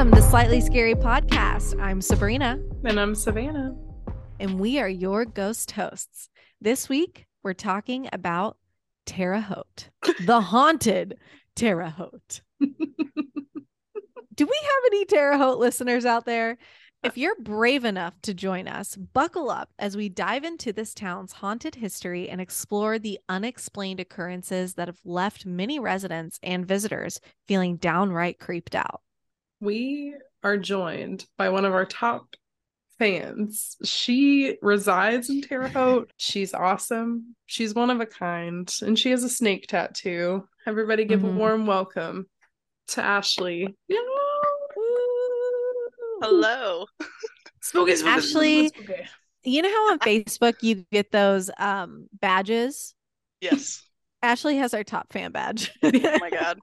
Welcome to Slightly Scary Podcast. I'm Sabrina, And I'm Savannah. and we are your ghost hosts. This week, we're talking about Terre Haute, the haunted Terre Haute. Do we have any Terre Haute listeners out there? If you're brave enough to join us, buckle up as we dive into this town's haunted history and explore the unexplained occurrences that have left many residents and visitors feeling downright creeped out. We are joined by one of our top fans. She resides in Terre Haute. She's awesome. She's one of a kind, and she has a snake tattoo. Everybody give Mhm. a warm welcome to Ashley. Hello. Spooky, spooky, Ashley- spooky, spooky. You know how on Facebook you get those um badges? Yes. Ashley has our top fan badge. Oh my god.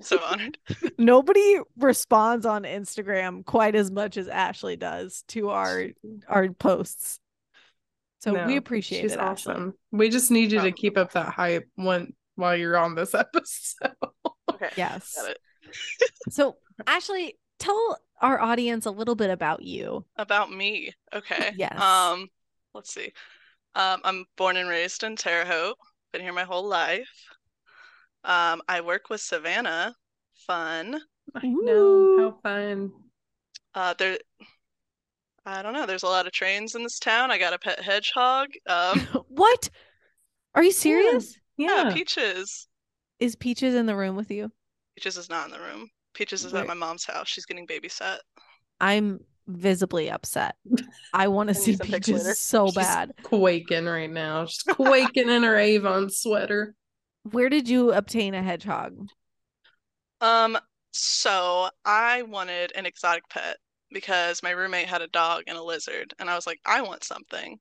I'm so honored. Nobody responds on Instagram quite as much as Ashley does to our our posts. So No, we appreciate she's it, Ashley. awesome. We just need you to keep up that hype one while you're on this episode. Okay. Yes. So Ashley, tell our audience a little bit about you. About me. Okay. Yes. Um, let's see. Um, I'm born and raised in Terre Haute. Been here my whole life. Um, I work with Savannah. Fun. I know Ooh. how fun. Uh, there. I don't know. There's a lot of trains in this town. I got a pet hedgehog. Um, what? Are you serious? yeah, Yeah. Peaches. Is Peaches in the room with you? Peaches is not in the room. Peaches is Where- at my mom's house. She's getting babysat. I'm visibly upset. I want to see you some pics later. Peaches so She's bad. quaking right now. She's quaking in her Avon sweater. Where did you obtain a hedgehog? Um, so I wanted an exotic pet because my roommate had a dog and a lizard, and I was like, I want something.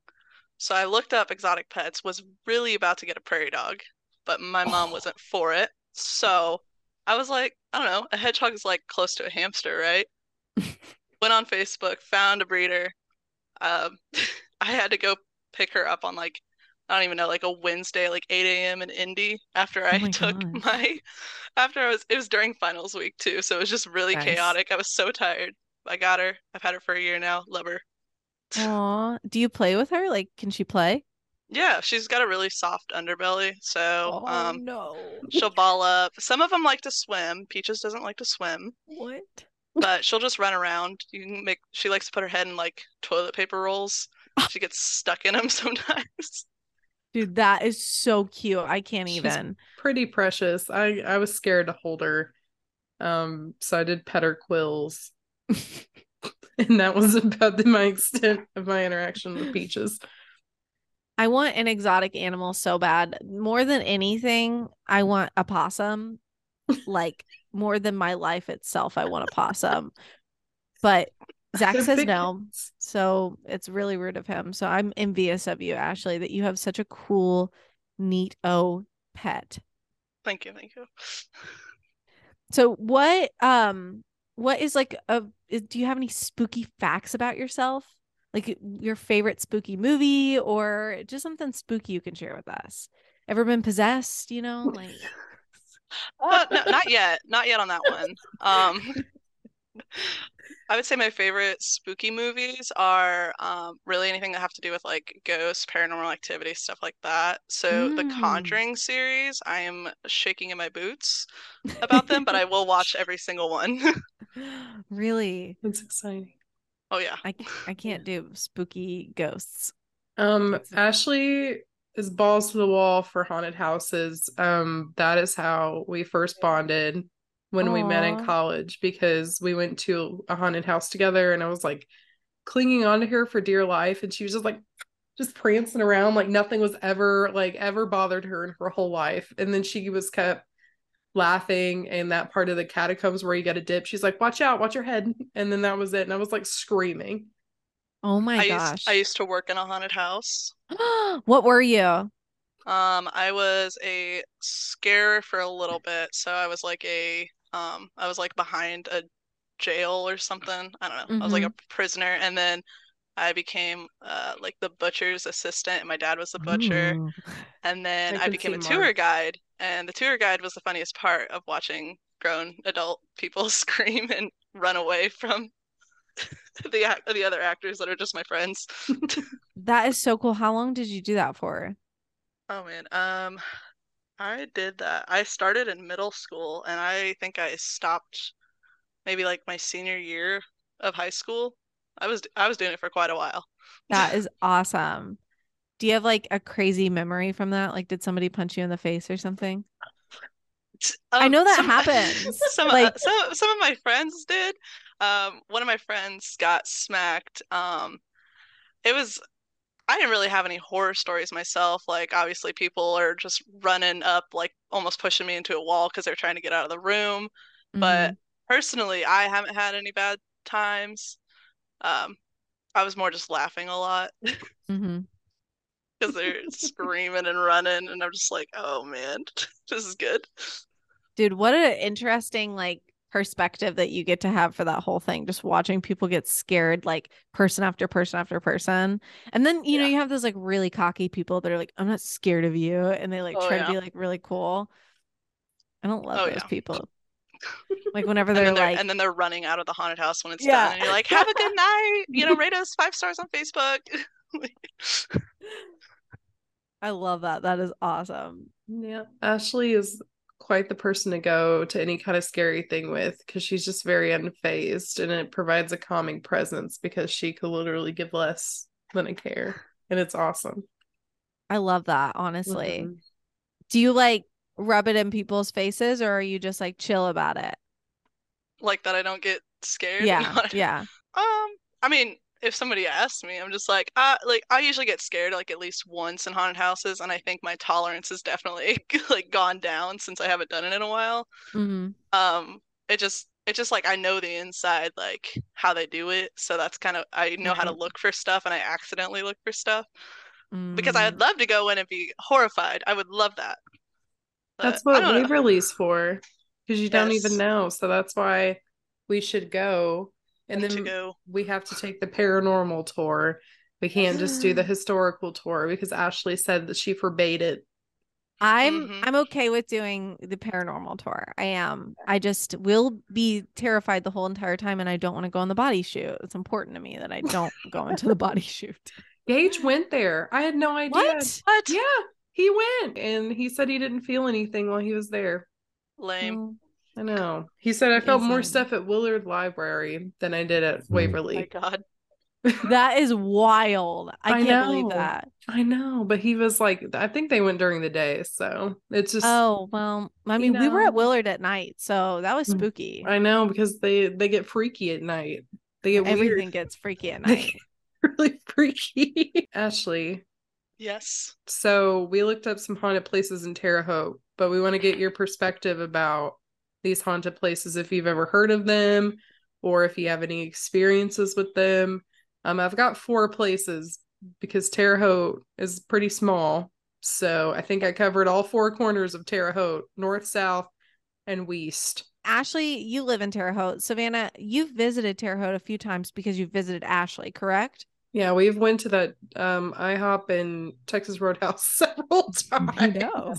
So I looked up exotic pets, was really about to get a prairie dog, but my mom Oh. wasn't for it. So I was like, I don't know, a hedgehog is like close to a hamster, right? Went on Facebook, found a breeder. Um, I had to go pick her up on like, I don't even know, like a Wednesday, like 8 a.m. in Indy after I Oh my took gosh. my, after I was, it was during finals week too, so it was just really Nice. chaotic. I was so tired. I got her. I've had her for a year now. Love her. Aw, do you play with her? Like, can she play? Yeah, she's got a really soft underbelly, so um, Oh, no. she'll ball up. Some of them like to swim. Peaches doesn't like to swim, What? but she'll just run around. You can make. She likes to put her head in like toilet paper rolls. She gets stuck in them sometimes. Dude, that is so cute. I can't She's- even. Pretty precious. I I was scared to hold her. Um, so I did pet her quills. and that was about the, my extent of my interaction with Peaches. I want an exotic animal so bad. More than anything, I want a possum. like more than my life itself, I want a possum. But Zach says no. So it's really rude of him. So I'm envious of you, Ashley, that you have such a cool, neat oh pet. Thank you, thank you. So what um what is like a do you have any spooky facts about yourself? Like your favorite spooky movie or just something spooky you can share with us? Ever been possessed, you know? Like Uh, no, not yet. Not yet on that one. Um, I would say my favorite spooky movies are um, really anything that have to do with like ghosts, paranormal activity, stuff like that. So the Mm. Conjuring series, I am shaking in my boots about them, but I will watch every single one. really? That's exciting. Oh yeah. I I can't do spooky ghosts. Um, Ashley is balls to the wall for haunted houses. Um, that is how we first bonded when we met in college because we went to a haunted house together and I was like clinging on to her for dear life and she was just like just prancing around like nothing was ever like ever bothered her in her whole life. And then she was kept laughing in that part of the catacombs where you get a dip. She's like, watch out, watch your head. And then that was it. And I was like screaming. Oh my I gosh. used I used to work in a haunted house. what were you? Um, I was a scarer for a little bit, so I was like a um, I was like behind a jail or something. I don't know. I was like a prisoner, and then I became uh like the butcher's assistant, and my dad was the butcher, Ooh. and then I I became a tour guide, and the tour guide was the funniest part of watching grown adult people scream and run away from the the other actors that are just my friends. That is so cool. How long did you do that for? Oh man, um, I did that. I started in middle school, and I think I stopped maybe like my senior year of high school. I was I was doing it for quite a while. That is awesome. Do you have like a crazy memory from that? Like, did somebody punch you in the face or something? I Um, know that some, happens. Some Like- uh, some some of my friends did. Um, one of my friends got smacked. Um, it was I didn't really have any horror stories myself. Like obviously people are just running up, like almost pushing me into a wall because they're trying to get out of the room. But personally, I haven't had any bad times. Um, I was more just laughing a lot because they're screaming and running, and I'm just like, oh man, this is good. dude, what an interesting like perspective that you get to have for that whole thing. Just watching people get scared, like person after person after person, and then you know you have those like really cocky people that are like, "I'm not scared of you," and they like Oh, try yeah. to be like really cool. I don't love Oh, those yeah. people. Like whenever they're then they're like, and then they're running out of the haunted house when it's Yeah. done, and you're like, have a good night. You know, rate us five stars on Facebook. I love that. That is awesome. Yeah. Ashley is quite the person to go to any kind of scary thing with because she's just very unfazed and it provides a calming presence because she could literally give less than a care. And it's awesome. I love that, honestly. Mhm. Do you like rub it in people's faces or are you just like chill about it? like that I don't get scared. Yeah. Yeah. Um, I mean, if somebody asks me, I'm just like, uh, like I usually get scared like at least once in haunted houses, and I think my tolerance has definitely like gone down since I haven't done it in a while. hmm Um, it just it's just like I know the inside like how they do it, so that's kind of I know how to look for stuff, and I accidentally look for stuff because Mm. I'd love to go in and be horrified. I would love that. That's But I what. Waverly's for because you don't even know. So that's why we should go. And then to go. we have to take the paranormal tour. We can't just do the historical tour because Ashley said that she forbade it. I'm Mhm. I'm okay with doing the paranormal tour. I am. I just will be terrified the whole entire time and I don't want to go on the body chute. It's important to me that I don't go into the body chute. Gage went there. I had no idea. What? What? Yeah, he went and he said he didn't feel anything while he was there. Lame. Well, I know. He said I felt more stuff at Willard Library than I did at Mm. Oh my Waverly. God. that is wild. I, I can't believe that. I know, but he was like, I think they went during the day, so it's just. Oh, well, I you mean, we were at Willard at night, so that was Mm. spooky. I know because they they get freaky at night. They get Everything weird. gets freaky at They night. get really freaky. Ashley, Yes. so we looked up some haunted places in Terre Haute, but we want to get your perspective about these haunted places if you've ever heard of them or if you have any experiences with them. Um, I've got four places because Terre Haute is pretty small. So I think I covered all four corners of Terre Haute, north, south, and west. Ashley, you live in Terre Haute. Savannah, you've visited Terre Haute a few times because you've visited Ashley, correct? Yeah, we've went to that um IHOP and Texas Roadhouse several times. I know.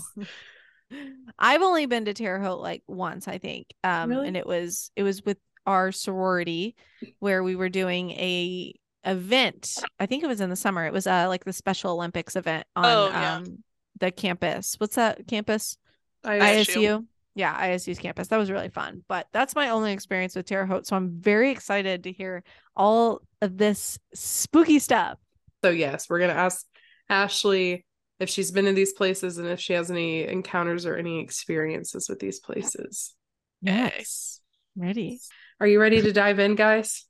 I've only been to Terre Haute like once, I think. Um, Really? and it was it was with our sorority where we were doing a event. I think it was in the summer. It was uh like the Special Olympics event on Oh, yeah. um the campus. What's that campus? ISU. ISU. Yeah, ISU's campus. That was really fun. But that's my only experience with Terre Haute. So I'm very excited to hear all of this spooky stuff. So yes, we're gonna ask Ashley if she's been to these places and if she has any encounters or any experiences with these places. Yes. Ready. Are you ready to dive in, guys?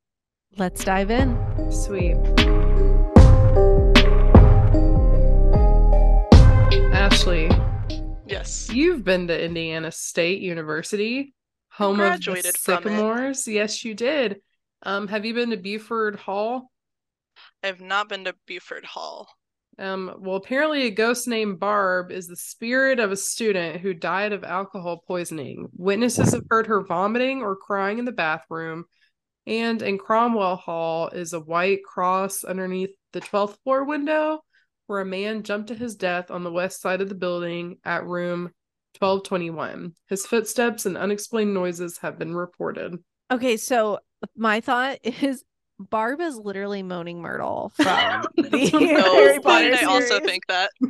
Let's dive in. Sweet. Ashley, Yes. you've been to Indiana State University, home of the graduated from it. Sycamores. Yes, you did. Um, have you been to Burford Hall? I have not been to Burford Hall. Um, well, apparently, a ghost named Barb is the spirit of a student who died of alcohol poisoning. Witnesses have heard her vomiting or crying in the bathroom. And in Cromwell Hall is a white cross underneath the 12th floor window where a man jumped to his death on the west side of the building at room 1221. His footsteps and unexplained noises have been reported. Okay, so my thought is Barb is literally moaning Myrtle from the No, Harry why did Potter I also think that?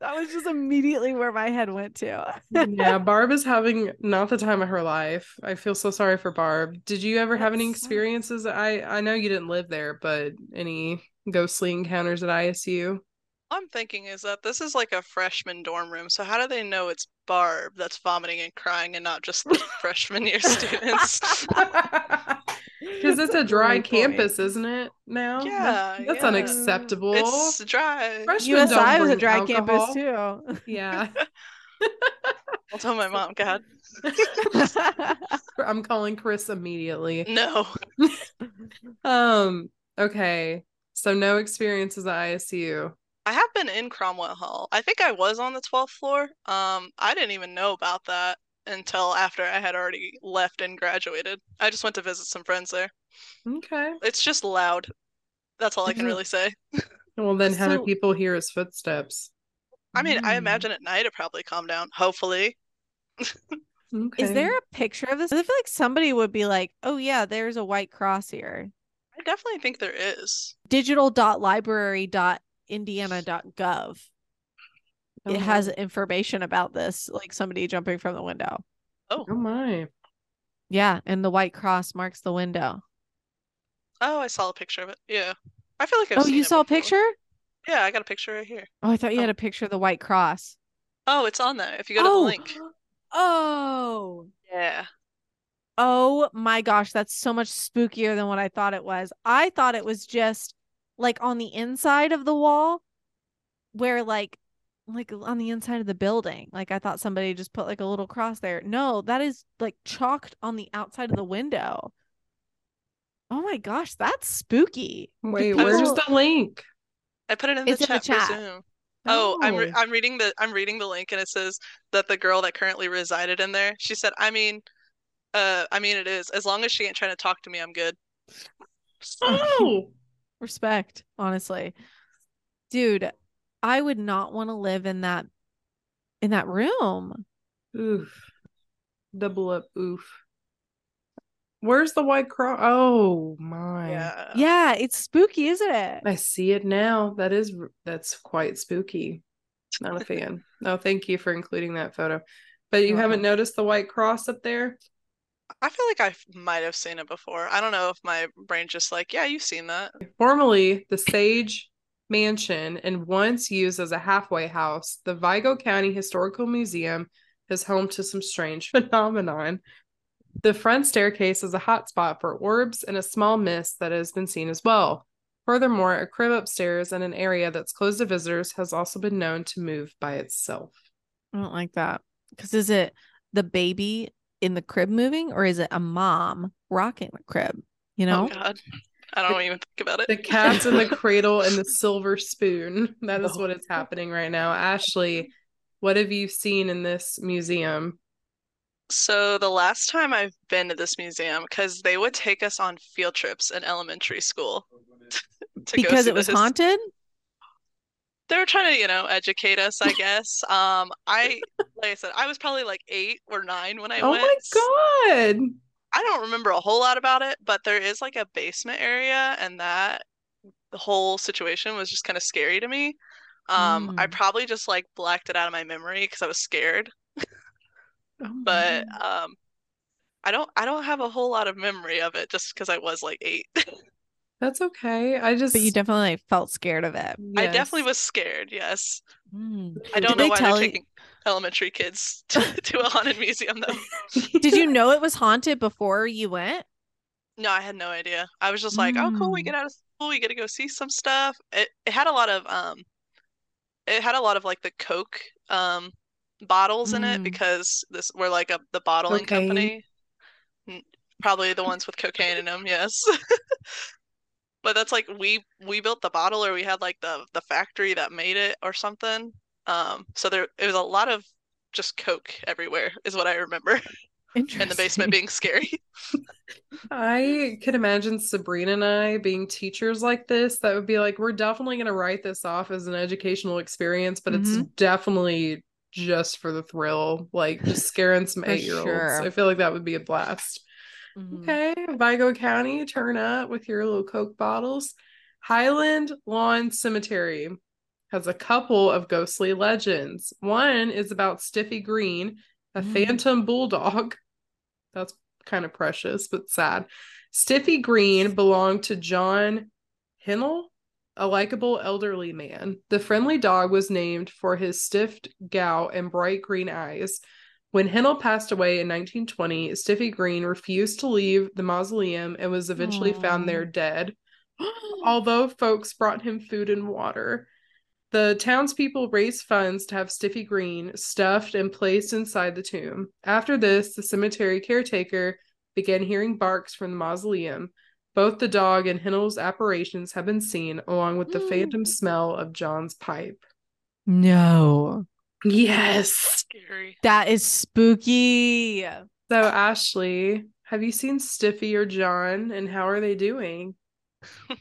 that was just immediately where my head went to. yeah, Barb is having not the time of her life. I feel so sorry for Barb. Did you ever have any sucks. experiences? I I know you didn't live there, but any ghostly encounters at ISU? I'm thinking is that this is like a freshman dorm room, so how do they know it's Barb that's vomiting and crying and not just the freshman year students? Because it's a dry Great point. campus, isn't it? Now, Yeah, that's yeah. unacceptable. It's dry. Freshmen don't USI was a dry alcohol. campus too. Yeah, I'll tell my mom, God. I'm calling Chris immediately. No. Um. Okay. So no experiences at ISU. I have been in Cromwell Hall. I think I was on the 12th floor. Um, I didn't even know about that until after I had already left and graduated. I just went to visit some friends there. Okay. It's just loud. That's all I can Mhm. really say. Well, then how do people hear his footsteps? I mean, I Mm. imagine at night it probably calmed down. Hopefully. Okay. Is there a picture of this? I feel like somebody would be like, "Oh yeah, there's a white cross here." I definitely think there is. Digital.library.indiana.gov. Oh, It has information about this, like somebody jumping from the window. Oh. oh my. Yeah, and the white cross marks the window. Oh, I saw a picture of it. Yeah. I feel like I've oh, seen you it saw a picture? Yeah, I got a picture right here. Oh, I thought you Oh. had a picture of the white cross. Oh, it's on there. If you go to oh, the link. oh, Yeah. oh my gosh, that's so much spookier than what I thought it was. I thought it was just like on the inside of the wall, where like, like on the inside of the building. Like I thought somebody just put like a little cross there. No, that is like chalked on the outside of the window. Oh my gosh, that's spooky. Do Wait, where's people- the link? I put it in the It's in the chat for Oh, I'm re- Oh. I'm reading the I'm reading the link and it says that the girl that currently resided in there, she said, I mean, uh, I mean it is. As long as she ain't trying to talk to me, I'm good. Oh. respect honestly dude i would not want to live in that in that room Oof. Double up oof. Where's the white cross? Oh my. Yeah. yeah it's spooky isn't it I see it now. That is that's quite spooky. Not a fan. No, thank you for including that photo. But you You're haven't noticed the white cross up there? I feel like I might have seen it before. I don't know if my brain just like, yeah, you've seen that. Formerly the Sage Mansion and once used as a halfway house, the Vigo County Historical Museum is home to some strange phenomenon. The front staircase is a hotspot for orbs and a small mist that has been seen as well. Furthermore, a crib upstairs and an area that's closed to visitors has also been known to move by itself. i don't like that because is it the baby in the crib moving or is it a mom rocking the crib you oh know Oh God. I don't even think about it. The cat's in the cradle and the silver spoon. That is Oh. what is happening right now. Ashley, what have you seen in this museum? So the last time I've been to this museum, because they would take us on field trips in elementary school to because see it was his- haunted They were trying to, you know, educate us, I guess. Um, I, like I said, I was probably like eight or nine when I Oh went. my god. I don't remember a whole lot about it, but there is like a basement area, and that the whole situation was just kind of scary to me. Um, I Mm. probably just like blacked it out of my memory because I was scared. Oh But um, I don't I don't have a whole lot of memory of it just because I was like eight. that's okay. I just but you definitely felt scared of it I definitely was scared, yes. Mm. I don't Did know they why they're tell you- taking elementary kids to, to a haunted museum though. did you know it was haunted before you went No, I had no idea. I was just like, oh cool, we Mm. get out of school, we get to go see some stuff. It it had a lot of um it had a lot of like the Coke um bottles in it Mm. because this we're like a the bottling Cocaine. company. Probably the ones with cocaine in them, yes. But that's like we we built the bottle or we had like the the factory that made it or something. Um so there it was a lot of just Coke everywhere is what I remember. And the basement being scary. I could imagine Sabrina and I being teachers like this. That would be like, we're definitely going to write this off as an educational experience, but it's Mhm. definitely just for the thrill, like just scaring some For eight year olds. sure. I feel like that would be a blast. Mhm. Okay, Vigo County, turn up with your little Coke bottles. Highland Lawn Cemetery has a couple of ghostly legends. One is about Stiffy Green, a Mm. phantom bulldog. That's kind of precious, but sad. Stiffy Green belonged to John Heinl, a likable elderly man. The friendly dog was named for his stiff gout and bright green eyes. When Heinl passed away in 1920, Stiffy Green refused to leave the mausoleum and was eventually found there dead. Although folks brought him food and water, the townspeople raised funds to have Stiffy Green stuffed and placed inside the tomb. After this, the cemetery caretaker began hearing barks from the mausoleum. Both the dog and Heinl's apparitions have been seen, along with the Mm. phantom smell of John's pipe. No. Yes. Scary. That is spooky. So, Ashley, have you seen Stiffy or John, and how are they doing?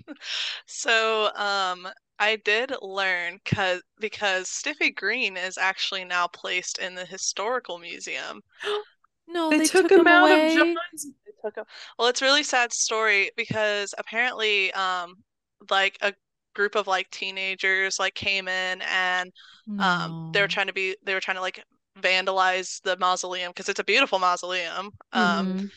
So, um, I did learn cause because Stiffy Green is actually now placed in the historical museum. No, They, they, took, him, out away. of John's. They took him- Well, it's a really sad story because apparently, um, like a group of like teenagers like came in and um they were trying to be they were trying to like vandalize the mausoleum because it's a beautiful mausoleum. Um, Mhm.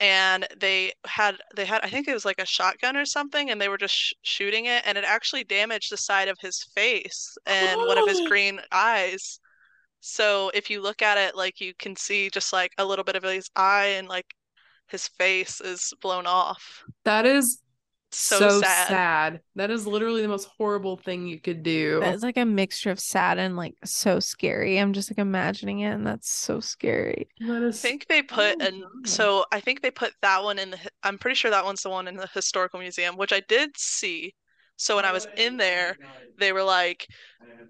And they had they had I think it was like a shotgun or something, and they were just sh shooting it, and it actually damaged the side of his face and one of his oh! green eyes. So if you look at it, like you can see just like a little bit of his eye and like his face is blown off. That is So so, sad. sad. That is literally the most horrible thing you could do. It's like a mixture of sad and like so scary. I'm just like imagining it, and that's so scary. That I think they put and so I think they put that one in the I'm pretty sure that one's the one in the historical museum, which I did see. So when I was in there, they were like,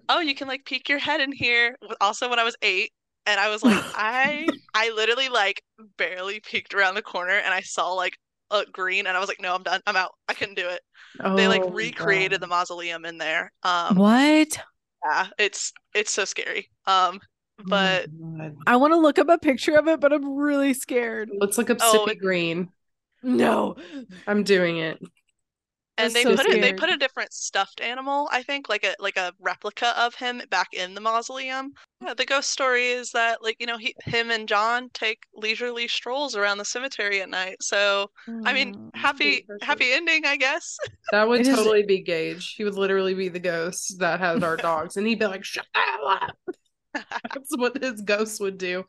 "Oh, you can like peek your head in here." Also, when I was eight, and I was like, I I literally like barely peeked around the corner, and I saw like a green, and I was like, "No, I'm done. I'm out. I couldn't do it." They like Oh, recreated the mausoleum in there. Um, what? yeah, it's it's so scary. Um, Oh, but God. I want to look up a picture of it, but I'm really scared. let's look up Oh, Stiffy it- Green. No. I'm doing it. And they so put it they put a different stuffed animal, I think, like a like a replica of him back in the mausoleum. Yeah, the ghost story is that like, you know, he him and John take leisurely strolls around the cemetery at night. So, I mean, Mm. happy happy ending, I guess. That would totally be Gage. He would literally be the ghost that has our dogs, and he'd be like, "Shut up!" That's what his ghost would do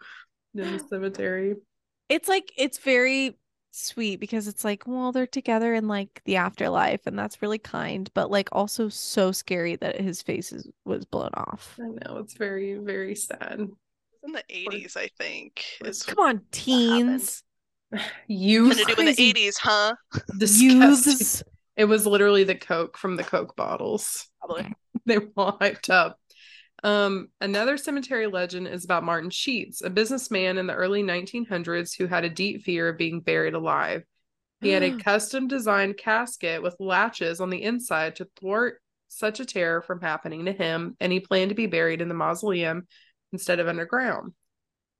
in the cemetery. it's like it's very sweet because it's like, well, they're together in like the afterlife, and that's really kind, but like also so scary that his face is, was blown off. I know it's very, very sad. in the 80s, I think. Is Come on, teens, You something to do in the 80s, huh? disgusting. youths. It was literally the Coke from the Coke bottles. Probably. they were all hyped up. Um, another cemetery legend is about Martin Sheets, a businessman in the early 1900s who had a deep fear of being buried alive. He had a custom designed casket with latches on the inside to thwart such a terror from happening to him, and he planned to be buried in the mausoleum instead of underground.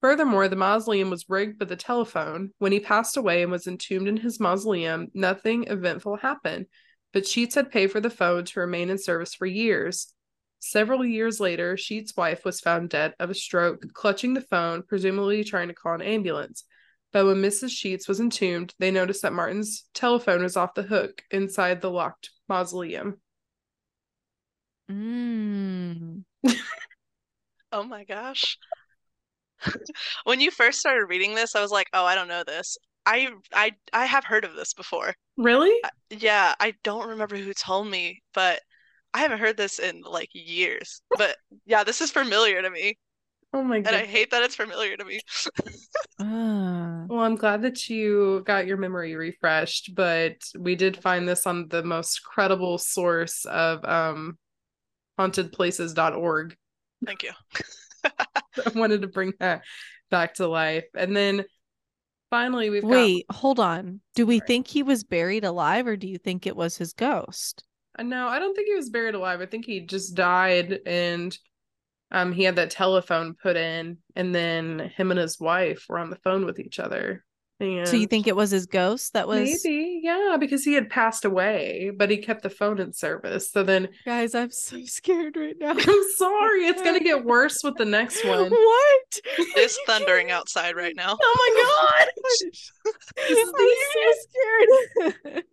Furthermore, the mausoleum was rigged with a telephone. When he passed away and was entombed in his mausoleum, nothing eventful happened, but Sheets had paid for the phone to remain in service for years. Several years later, Sheets' wife was found dead of a stroke, clutching the phone, presumably trying to call an ambulance. But when Mrs. Sheets was entombed, they noticed that Martin's telephone was off the hook inside the locked mausoleum. Mm. Oh my gosh. When you first started reading this, I was like, "Oh, I don't know this." I I I have heard of this before. Really? Yeah, I don't remember who told me, but I haven't heard this in like years. But yeah, this is familiar to me, Oh my and I hate that it's familiar to me. Ah. Well, I'm glad that you got your memory refreshed, but we did find this on the most credible source of um hauntedplaces.org. Thank you. I wanted to bring that back to life. And then finally we've got Wait, hold on. Do we Sorry. think he was buried alive, or do you think it was his ghost? No, I don't think he was buried alive. I think he just died and um he had that telephone put in and then him and his wife were on the phone with each other and So you think it was his ghost that was maybe yeah because he had passed away but he kept the phone in service so then Guys, I'm so scared right now. i'm sorry it's gonna get worse with the next one What? It's thundering outside right now. oh my god I'm so scared.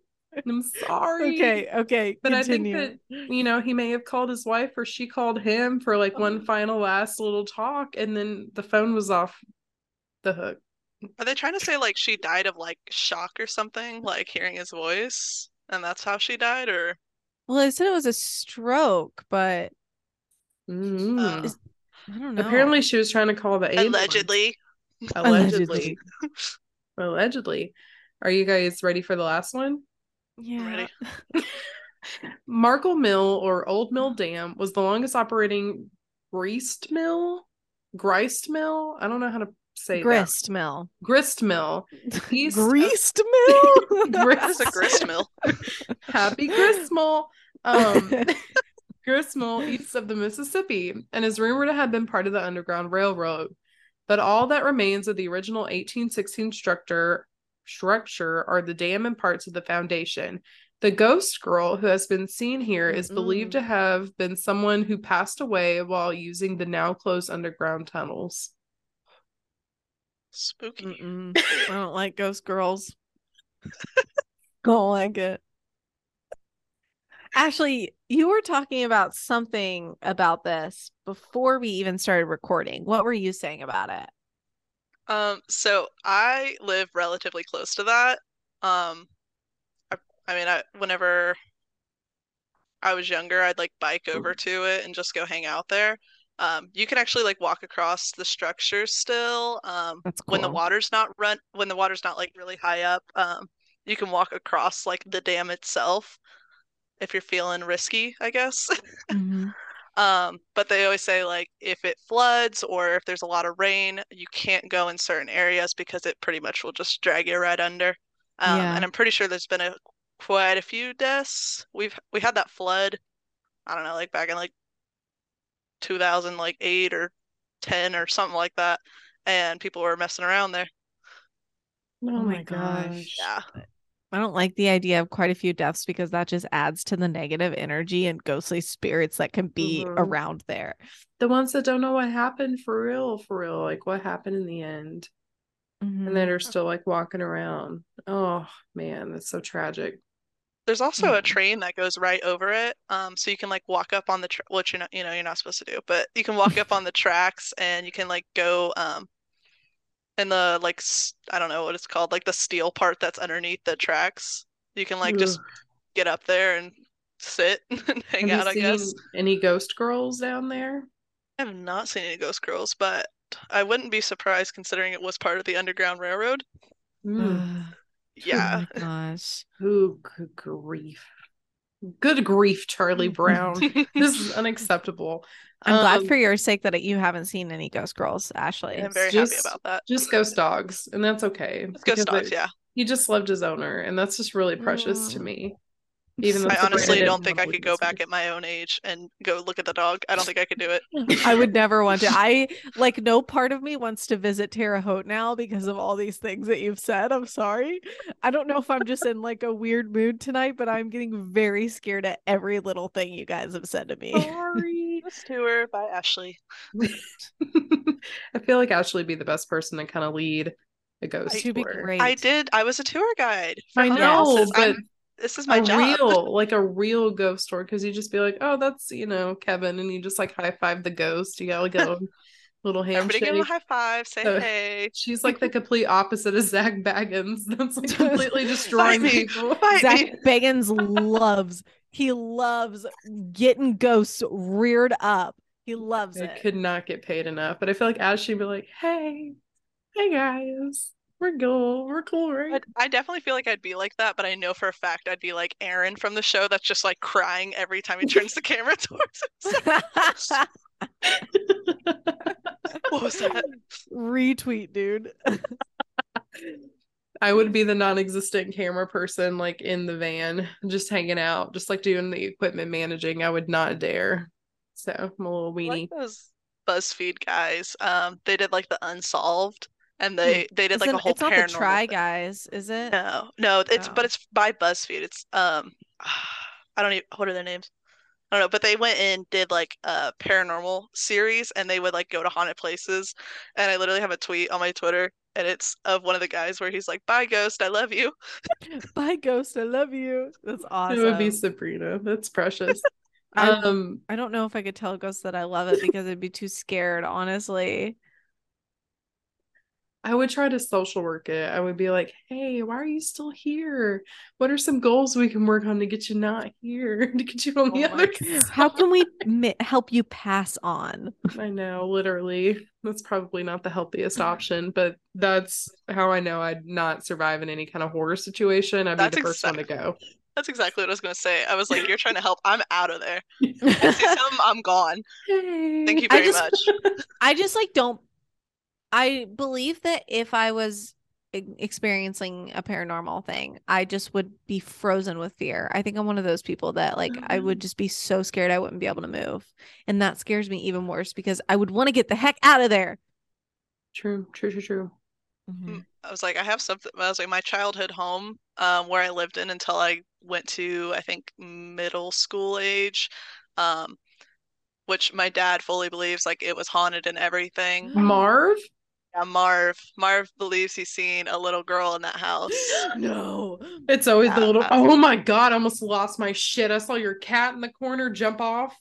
I'm sorry okay, okay. But continue. I think that you know he may have called his wife or she called him for like Oh. one final last little talk, and then the phone was off the hook. Are they trying to say like she died of like shock or something, like hearing his voice, and that's how she died, or well, they said it was a stroke, but Mm. Is- I don't know. Apparently, she was trying to call the ambulance. allegedly? Allegedly. Allegedly. Are you guys ready for the last one? Yeah. Ready. Markle Mill or Old Mill Dam was the longest operating grist mill. Grist mill. I don't know how to say that. Grist mill. Grist mill. East of- Greased mill. That's a grist mill. Happy grist mill. Um, grist mill east of the Mississippi and is rumored to have been part of the Underground Railroad. But all that remains of the original 1816 structure structure are the dam and parts of the foundation. The ghost girl who has been seen here is believed to mm-hmm. have been someone who passed away while using the now closed underground tunnels. Spooky. Mm-mm. I don't like ghost girls. don't like it. Ashley, you were talking about something about this before we even started recording. What were you saying about it? Um, so I live relatively close to that. Um, I, I mean, I whenever I was younger, I'd like bike over to it and just go hang out there. Um, you can actually like walk across the structure still. Um, That's when the water's not run, when the water's not like really high up, um, you can walk across like the dam itself if you're feeling risky, I guess. Mhm. Um, but they always say like if it floods or if there's a lot of rain, you can't go in certain areas because it pretty much will just drag you right under. Um, Yeah. and I'm pretty sure there's been a quite a few deaths. We've we had that flood, I don't know, like back in like 2000 like 8 or 10 or something like that, and people were messing around there. Oh, my gosh. Yeah. I don't like the idea of quite a few deaths because that just adds to the negative energy and ghostly spirits that can be Mhm. around there. The ones that don't know what happened for real, for real, like what happened in the end. Mhm. and that are still like walking around. Oh man, that's so tragic. There's also a train that goes right over it, um, so you can like walk up on the tra which you're not, you know, you're not supposed to do, but you can walk up on the tracks and you can like go um in the like I don't know what it's called, like the steel part that's underneath the tracks. You can like just get up there and sit and hang Have out, I you guess. any ghost girls down there? I have not seen any ghost girls, but I wouldn't be surprised considering it was part of the Underground Railroad. Mm. Yeah. Oh my gosh. Ooh, grief. Good grief, Charlie Brown. this is unacceptable. I'm glad Um, for your sake that you haven't seen any ghost girls, Ashley. I'm It's very happy about that. just ghost dogs, and that's okay. It's ghost dogs, I- yeah. He just loved his owner, and that's just really precious to Mm. me. Even though I honestly don't think I could go back at my own age and go look at the dog. I don't think I could do it. I would never want to. I like no part of me wants to visit Terre Haute now because of all these things that you've said. I'm sorry. I don't know if I'm just in like a weird mood tonight, but I'm getting very scared at every little thing you guys have said to me. Sorry. This tour by Ashley. I feel like Ashley would be the best person to kind of lead a ghost She'd be tour. great. I did. I was a tour guide for I know, houses. but I'm- this is my a job. real, like a real ghost tour, because you just be like, oh, that's you know Kevin, and you just like high five the ghost. You got like a little Everybody give him a high five. Say So- hey. She's like the complete opposite of Zak Bagans. That's like completely destroying me. people. Zak me. Bagans loves he loves getting ghosts reared up. He loves I it. could not get paid enough, but I feel like as she'd be like, hey, hey guys, we're cool, we're cool, right? But I definitely feel like I'd be like that, but I know for a fact I'd be like Aaron from the show that's just like crying every time he turns the camera towards us. What was that? Retweet, dude. I would be the non-existent camera person, like in the van, just hanging out, just like doing the equipment managing. I would not dare. So I'm a little I weenie. like those BuzzFeed guys. Um, they did like the Unsolved, and they they did like Isn't- a whole it's not paranormal. the Try thing. Guys, is it? No, no, it's Oh. but it's by BuzzFeed. It's um, I don't even what are their names? I don't know, but they went and did like a paranormal series, and they would like go to haunted places. And I literally have a tweet on my Twitter, and it's of one of the guys where he's like, "Bye, ghost, I love you." Bye, Ghost. I love you. That's awesome. It would be Sabrina. That's precious. Um, I don't know if I could tell Ghost that I love it because I'd be too scared, honestly. I would try to social work it. I would be like, "Hey, why are you still here? What are some goals we can work on to get you not here, to get you on the Oh my other God. side?" How can we mi- help you pass on? I know, literally. That's probably not the healthiest option, but that's how I know I'd not survive in any kind of horror situation. I'd That's be the first one to go. That's exactly what I was gonna say. I was like, "You're trying to help. I'm out of there. I see something, I'm gone. Hey. Thank you I very just- much." I just like don't. I believe that if I was e- experiencing a paranormal thing, I just would be frozen with fear. I think I'm one of those people that like I would Mhm. just be so scared I wouldn't be able to move. And that scares me even worse because I would want to get the heck out of there. True, true, true, true. Mhm. I was like, I have something. I was like, my childhood home, um, where I lived in until I went to, I think, middle school age, um, which my dad fully believes like it was haunted and everything. Marv? Yeah, Marv, Marv believes he's seen a little girl in that house. no. It's always the little. Oh my god! I almost lost my shit. I saw your cat in the corner jump off.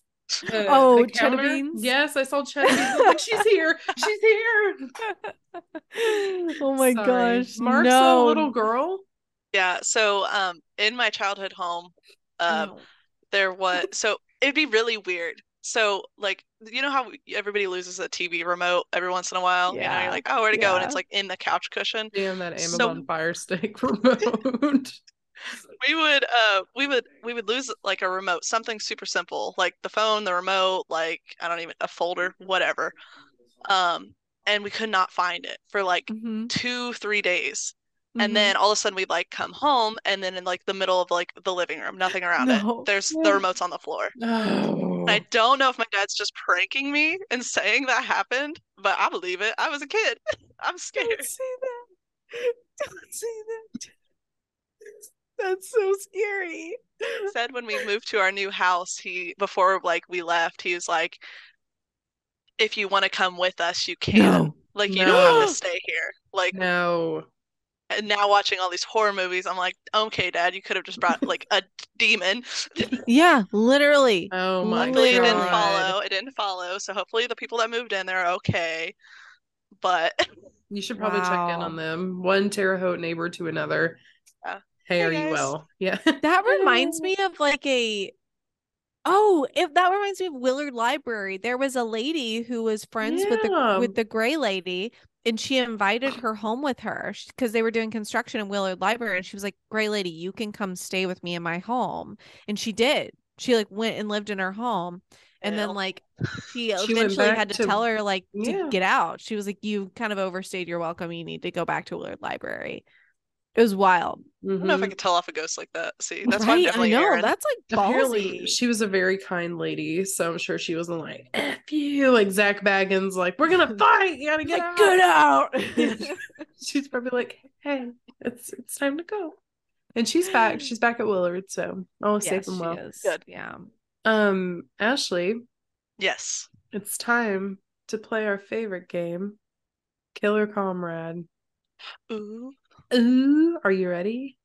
the- Oh, the Cheddar. Beans? Yes, I saw Cheddar Beans. I like, she's here. She's here. oh my Sorry. gosh. Mark's no. a little girl. Yeah, so um, in my childhood home, um, No. there was so it'd be really weird. So like you know how everybody loses a TV remote every once in a while? You know, Yeah. you're like, oh, where to go? And it's like in the couch cushion. Damn that So- Amazon Fire Stick remote. We would uh we would we would lose like a remote, something super simple, like the phone, the remote, like I don't even a folder, whatever. Um, and we could not find it for like Mhm. two, three days. And then mm-hmm. all of a sudden we'd like come home and then in like the middle of like the living room, nothing around No. it. There's the remote's on the floor. Oh. I don't know if my dad's just pranking me and saying that happened, but I believe it. I was a kid. I'm scared. Don't say that. Don't say that. That's so scary. Said when we moved to our new house, he before like we left, he was like, "If you want to come with us, you can. No. Like you don't have to stay here." Like no. And now watching all these horror movies, I'm like, "Okay, Dad, you could have just brought like a demon." Yeah, literally. Oh my Luckily, it didn't follow. It didn't follow. So hopefully, the people that moved in, they're okay. But You should probably check in on them. One Terre Haute neighbor to another. Yeah. Hey, Hey, are you well? Yeah. That reminds me of like a Oh, if that reminds me of Willard Library. There was a lady who was friends with the with the gray lady and she invited her home with her because they were doing construction in Willard Library and she was like, "Gray lady, you can come stay with me in my home." And she did. She like went and lived in her home. And then like she She eventually had to, to- tell her like to get out. She was like, "You kind of overstayed your welcome. You need to go back to Willard Library." It was wild. I don't know if I Mhm. could tell off a ghost like that. See, that's why I'm right? I definitely know. Aaron. That's like Apparently, she was a very kind lady, so I'm sure she wasn't like "F you," like Zak Bagans, like "We're gonna fight. You gotta get like, out." get out. She's probably like, "Hey, it's it's time to go," and she's back. She's back at Willard, so all is safe and she well. is. Good. Yeah. Um, Ashley, Yes. it's time to play our favorite game, Killer Comrade. Ooh, Ooh, are you ready?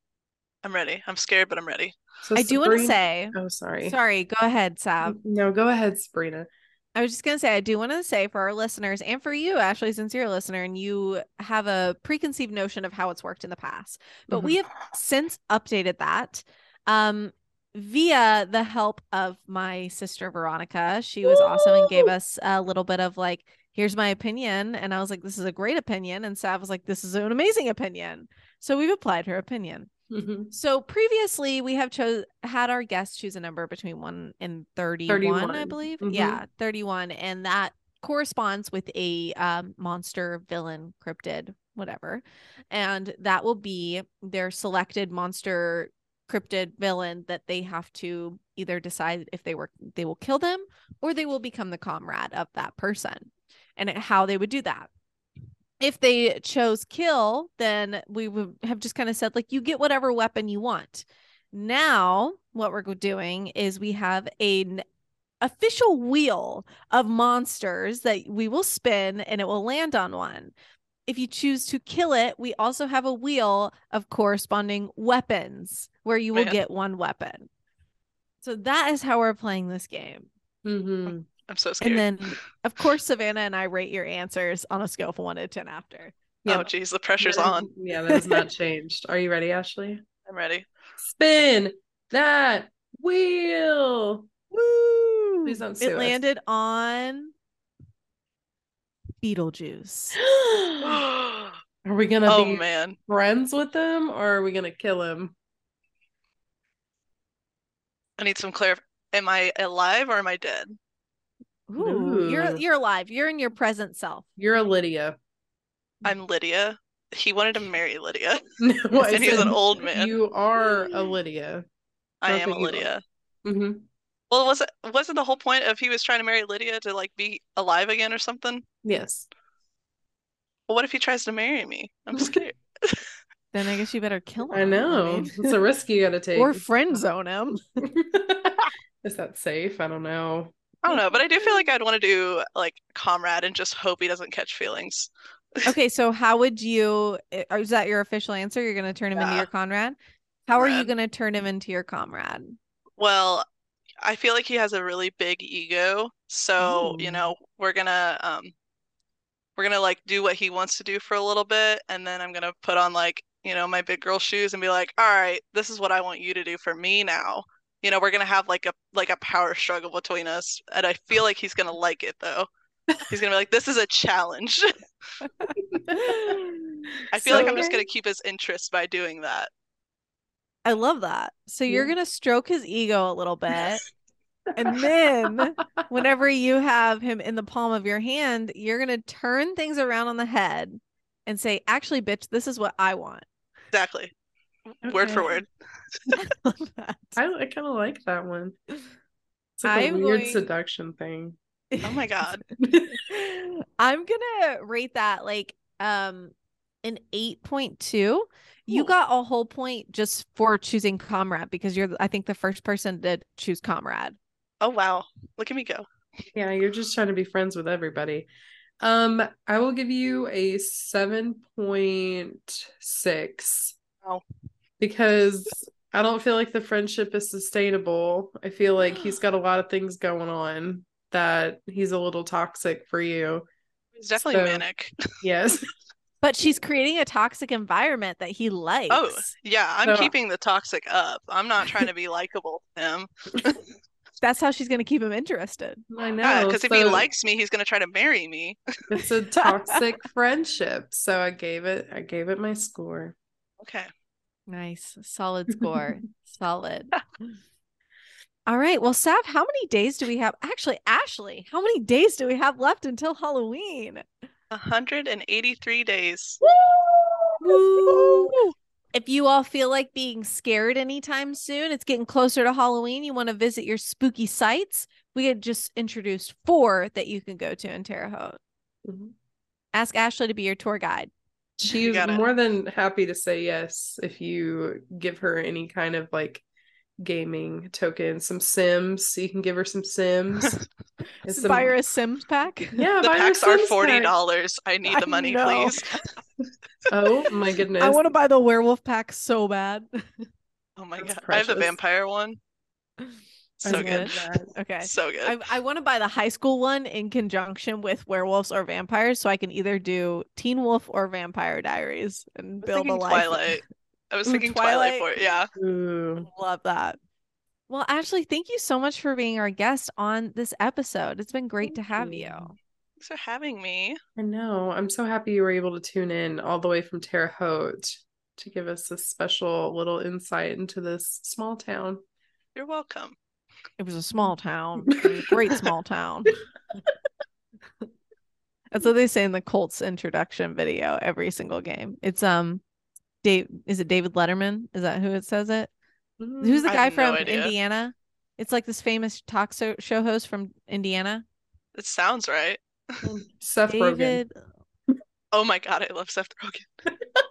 I'm ready. I'm scared, but I'm ready. So I do want to say, Oh, sorry. sorry, go ahead, Sab. No, go ahead, Sabrina. I was just going to say, I do want to say for our listeners and for you, Ashley, since you're a listener and you have a preconceived notion of how it's worked in the past, but we have since updated that um, via the help of my sister, Veronica. She was awesome and gave us a little bit of like, here's my opinion. And I was like, this is a great opinion. And Sav was like, this is an amazing opinion. So we've applied her opinion. Mhm. So previously we have chose had our guests choose a number between 1 and 31, I 31. believe. Mhm. Yeah, 31 and that corresponds with a um, monster villain cryptid whatever. And that will be their selected monster cryptid villain that they have to either decide if they were they will kill them or they will become the comrade of that person. And how they would do that. If they chose kill, then we would have just kind of said, like, you get whatever weapon you want. Now, what we're doing is we have an official wheel of monsters that we will spin and it will land on one. If you choose to kill it, we also have a wheel of corresponding weapons where you will Man. get one weapon. So that is how we're playing this game. Mm-hmm. I'm so scared. And then, of course, Savannah and I rate your answers on a scale of one to 10 after. Yeah. Oh geez, the pressure's That is- on. Yeah, that has not changed. Are you ready, Ashley? I'm ready. Spin that wheel. Woo! Please don't sue It us. landed on Beetlejuice. oh Are we gonna oh, be man. friends with him or are we gonna kill him? I need some clar Am I alive or am I dead? Ooh, you're you're alive. You're in your present self. You're a Lydia. I'm Lydia. He wanted to marry Lydia. No, And he was an old man. You are a Lydia. I am a think you are. Lydia. hmm Well, was it wasn't the whole point of he was trying to marry Lydia to like be alive again or something? Yes. Well, what if he tries to marry me? I'm scared. Then I guess you better kill him. I know. mean- It's a risk you gotta take. or friend zone him. Is that safe? I don't know. I don't know, but I do feel like I'd want to do like comrade and just hope he doesn't catch feelings. Okay, so how would you? Is that your official answer? You're going to turn him into your comrade. How are you going to turn him into your comrade? Well, I feel like he has a really big ego, so you know we're gonna um we're gonna like do what he wants to do for a little bit, and then I'm gonna put on like you know my big girl shoes and be like, all right, this is what I want you to do for me now. You know, we're gonna have like a like a power struggle between us, and I feel like he's gonna like it though. He's gonna be like, this is a challenge. I feel like I'm just gonna keep his interest by doing that. I love that. So you're Yeah. going to stroke his ego a little bit. and then whenever you have him in the palm of your hand, you're going to turn things around on the head and say, actually, bitch, this is what I want. Exactly. Word for word. I. I, I kind of like that one. It's like a I'm weird going- seduction thing. Oh my God. I'm gonna rate that like um an 8.2. You got a whole point just for choosing comrade because you're I think the first person to choose comrade. Oh wow. Look at me go. Yeah, you're just trying to be friends with everybody. Um, I will give you a 7.6 Wow. Because I don't feel like the friendship is sustainable. I feel like he's got a lot of things going on that he's a little toxic for you. He's definitely So- manic. Yes. But she's creating a toxic environment that he likes. Oh, yeah, I'm So- keeping the toxic up. I'm not trying to be likable to him. That's how she's gonna keep him interested. I know. Yeah, because if he likes me, he's gonna try to marry me. it's a toxic friendship. So I gave it I gave it my score. Okay. Nice. Solid score. Solid. All right. Well, Sav, how many days do we have? Actually, Ashley, how many days do we have left until Halloween? 183 days. Woo! If you all feel like being scared anytime soon, it's getting closer to Halloween. You want to visit your spooky sites. We had just introduced four that you can go to in Terre Haute. Mhm. Ask Ashley to be your tour guide. She's got it. more than happy to say yes if you give her any kind of like gaming token, some Sims. You can give her some Sims. and some- Buy her a Sims pack. yeah, The buy her packs are Sims forty dollars. I need the money, please. Oh my goodness! I want to buy the werewolf pack so bad. Oh my That's god. I have the vampire one. I So good. that. Okay. So good. I, I want to buy the high school one in conjunction with werewolves or vampires so I can either do Teen Wolf or Vampire Diaries and build a life. Twilight. I was Ooh, thinking Twilight Twilight. for it. Yeah. Ooh. Love that. Well, Ashley, thank you so much for being our guest on this episode. It's been great to have you. you. Thanks for having me. I know. I'm so happy you were able to tune in all the way from Terre Haute to give us a special little insight into this small town. You're welcome. It was a small town, a great small town. That's what they say in the Colts introduction video every single game. It's um Dave is it David Letterman? Is that who it says it? Who's the guy have no from. Indiana? It's like this famous talk so- show host from Indiana. It sounds right. Seth Rogen. Oh my god, I love Seth Rogen.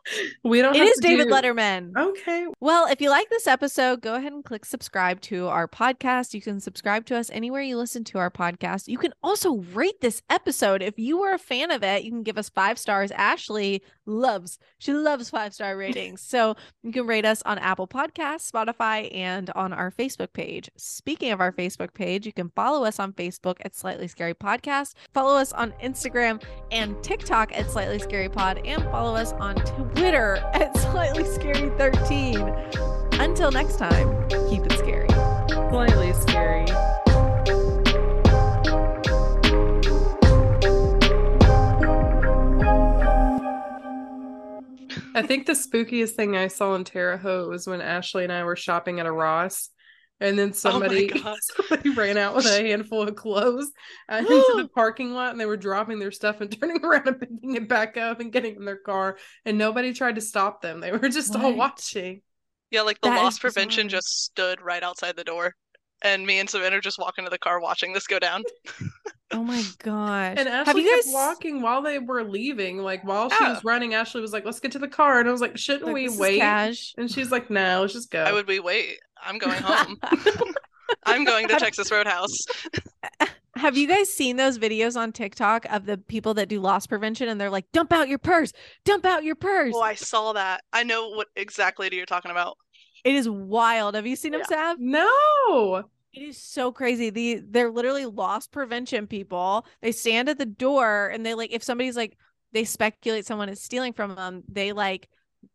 We don't. It have is to David do- Letterman. Okay. Well, if you like this episode, go ahead and click subscribe to our podcast. You can subscribe to us anywhere you listen to our podcast. You can also rate this episode. If you were a fan of it, you can give us five stars. Ashley loves, she loves five star ratings. So you can rate us on Apple Podcasts, Spotify, and on our Facebook page. Speaking of our Facebook page, you can follow us on Facebook at Slightly Scary Podcast, follow us on Instagram and TikTok at Slightly Scary Pod, and follow us on Twitter at Slightly Scary 13. Until next time, keep it scary. Slightly scary. I think the spookiest thing I saw in Terre Haute was when Ashley and I were shopping at a Ross, and then somebody, God. somebody ran out with a handful of clothes uh, into the parking lot, and they were dropping their stuff and turning around and picking it back up and getting in their car, and nobody tried to stop them. They were just all watching. Yeah, like the That is loss prevention bizarre. just stood right outside the door. And me and Savannah just walk into the car watching this go down. Oh my gosh. And Have Ashley you guys kept walking while they were leaving. Like while she Yeah. was running, Ashley was like, "Let's get to the car," and I was like, "Shouldn't like, we wait?" cash. And she's like, "No, let's just go." Why would we wait? I'm going home. I'm going to Texas Roadhouse. Have you guys seen those videos on TikTok of the people that do loss prevention and they're like, dump out your purse, dump out your purse? Oh, I saw that. I know what exactly you're talking about. It is wild. Have you seen them, Yeah. Sav? no. It is so crazy. The they're literally loss prevention people. They stand at the door and they like if somebody's like they speculate someone is stealing from them, they like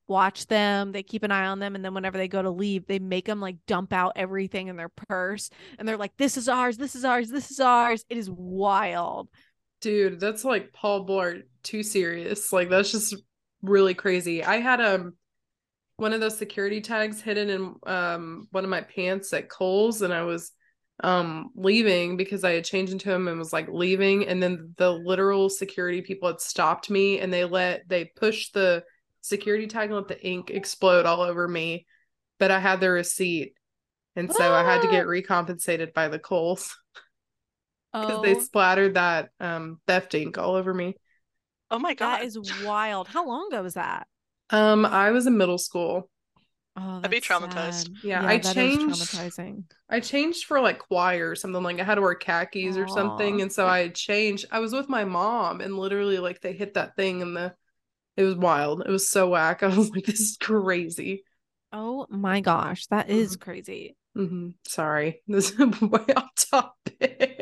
watch them, they keep an eye on them, and then whenever they go to leave, they make them like dump out everything in their purse. And they're like, This is ours, this is ours, this is ours. It is wild. Dude, that's like Paul Blart too serious. Like that's just really crazy. I had um one of those security tags hidden in um one of my pants at Kohl's and I was um leaving because I had changed into him and was like leaving and then the literal security people had stopped me and they let they pushed the security tag and let the ink explode all over me but I had the receipt and so I had to get recompensated by the Kohl's because Oh, they splattered that um theft ink all over me. Oh my god. that is wild. How long ago was that? Um, I was in middle school. Oh, I'd be traumatized. sad. Yeah, I that is changed- traumatizing. I changed for like choir or something like I had to wear khakis or something, and so I had changed. I was with my mom, and literally like they hit that thing, and the it was wild. It was so whack. I was like, this is crazy. Oh my gosh, that is Mhm. crazy. hmm Sorry, this is way off topic.